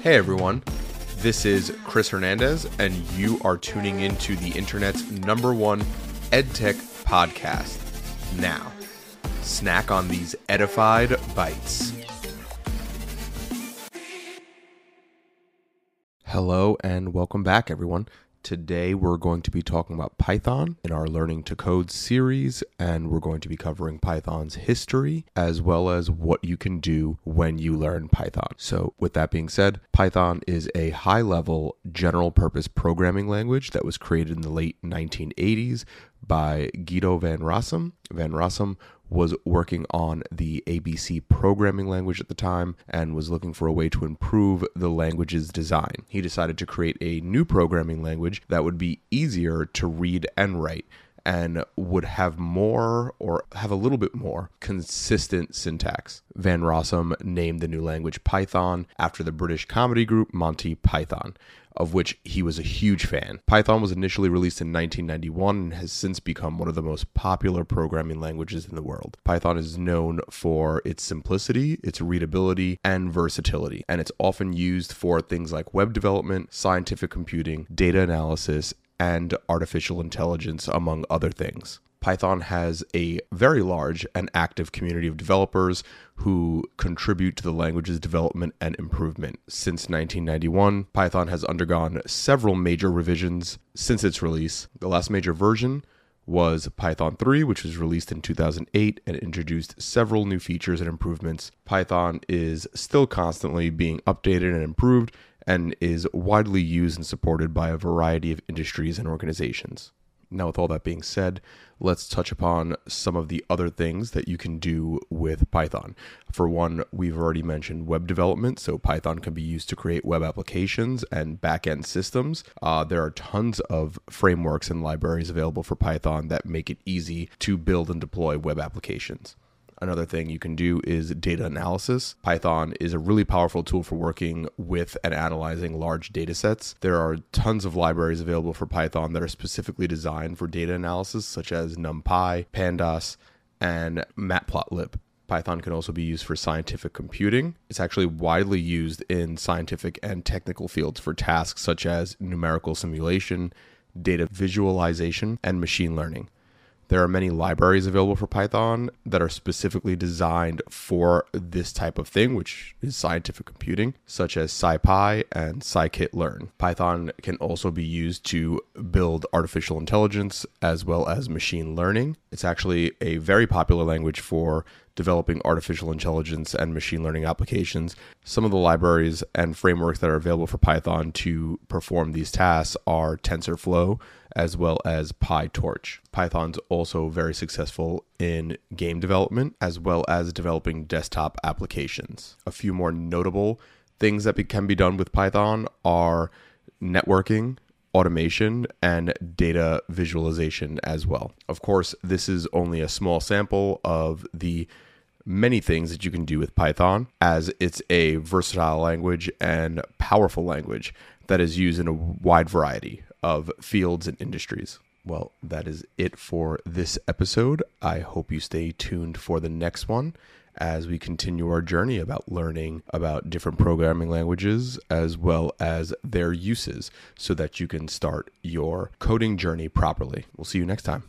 Hey everyone, this is Chris Hernandez, and you are tuning into the internet's number one edtech podcast. Now, snack on these edified bites. Hello, and welcome back, everyone. Today, we're going to be talking about Python in our Learning to Code series, and we're going to be covering Python's history as well as what you can do when you learn Python. So, with that being said, Python is a high level general purpose programming language that was created in the late 1980s by Guido van Rossum. Van Rossum was working on the ABC programming language at the time and was looking for a way to improve the language's design. He decided to create a new programming language that would be easier to read and write and would have more or have a little bit more consistent syntax. Van Rossum named the new language Python after the British comedy group Monty Python of which he was a huge fan. Python was initially released in 1991 and has since become one of the most popular programming languages in the world. Python is known for its simplicity, its readability, and versatility, and it's often used for things like web development, scientific computing, data analysis, and artificial intelligence, among other things. Python has a very large and active community of developers who contribute to the language's development and improvement. Since 1991, Python has undergone several major revisions since its release. The last major version was Python 3, which was released in 2008 and introduced several new features and improvements. Python is still constantly being updated and improved and is widely used and supported by a variety of industries and organizations. Now, with all that being said, let's touch upon some of the other things that you can do with Python. For one, we've already mentioned web development, so Python can be used to create web applications and backend systems. Uh, there are tons of frameworks and libraries available for Python that make it easy to build and deploy web applications. Another thing you can do is data analysis. Python is a really powerful tool for working with and analyzing large data sets. There are tons of libraries available for Python that are specifically designed for data analysis, such as NumPy, Pandas, and Matplotlib. Python can also be used for scientific computing. It's actually widely used in scientific and technical fields for tasks such as numerical simulation, data visualization, and machine learning. There are many libraries available for Python that are specifically designed for this type of thing, which is scientific computing, such as SciPy and scikit-learn. Python can also be used to build artificial intelligence as well as machine learning. It's actually a very popular language for developing artificial intelligence and machine learning applications. Some of the libraries and frameworks that are available for Python to perform these tasks are TensorFlow, as well as PyTorch. Python's also very successful in game development as well as developing desktop applications. A few more notable things that can be done with Python are networking, automation, and data visualization as well. Of course, this is only a small sample of the many things that you can do with Python, as it's a versatile language and powerful language that is used in a wide variety of fields and industries. Well, that is it for this episode. I hope you stay tuned for the next one as we continue our journey about learning about different programming languages as well as their uses so that you can start your coding journey properly. We'll see you next time.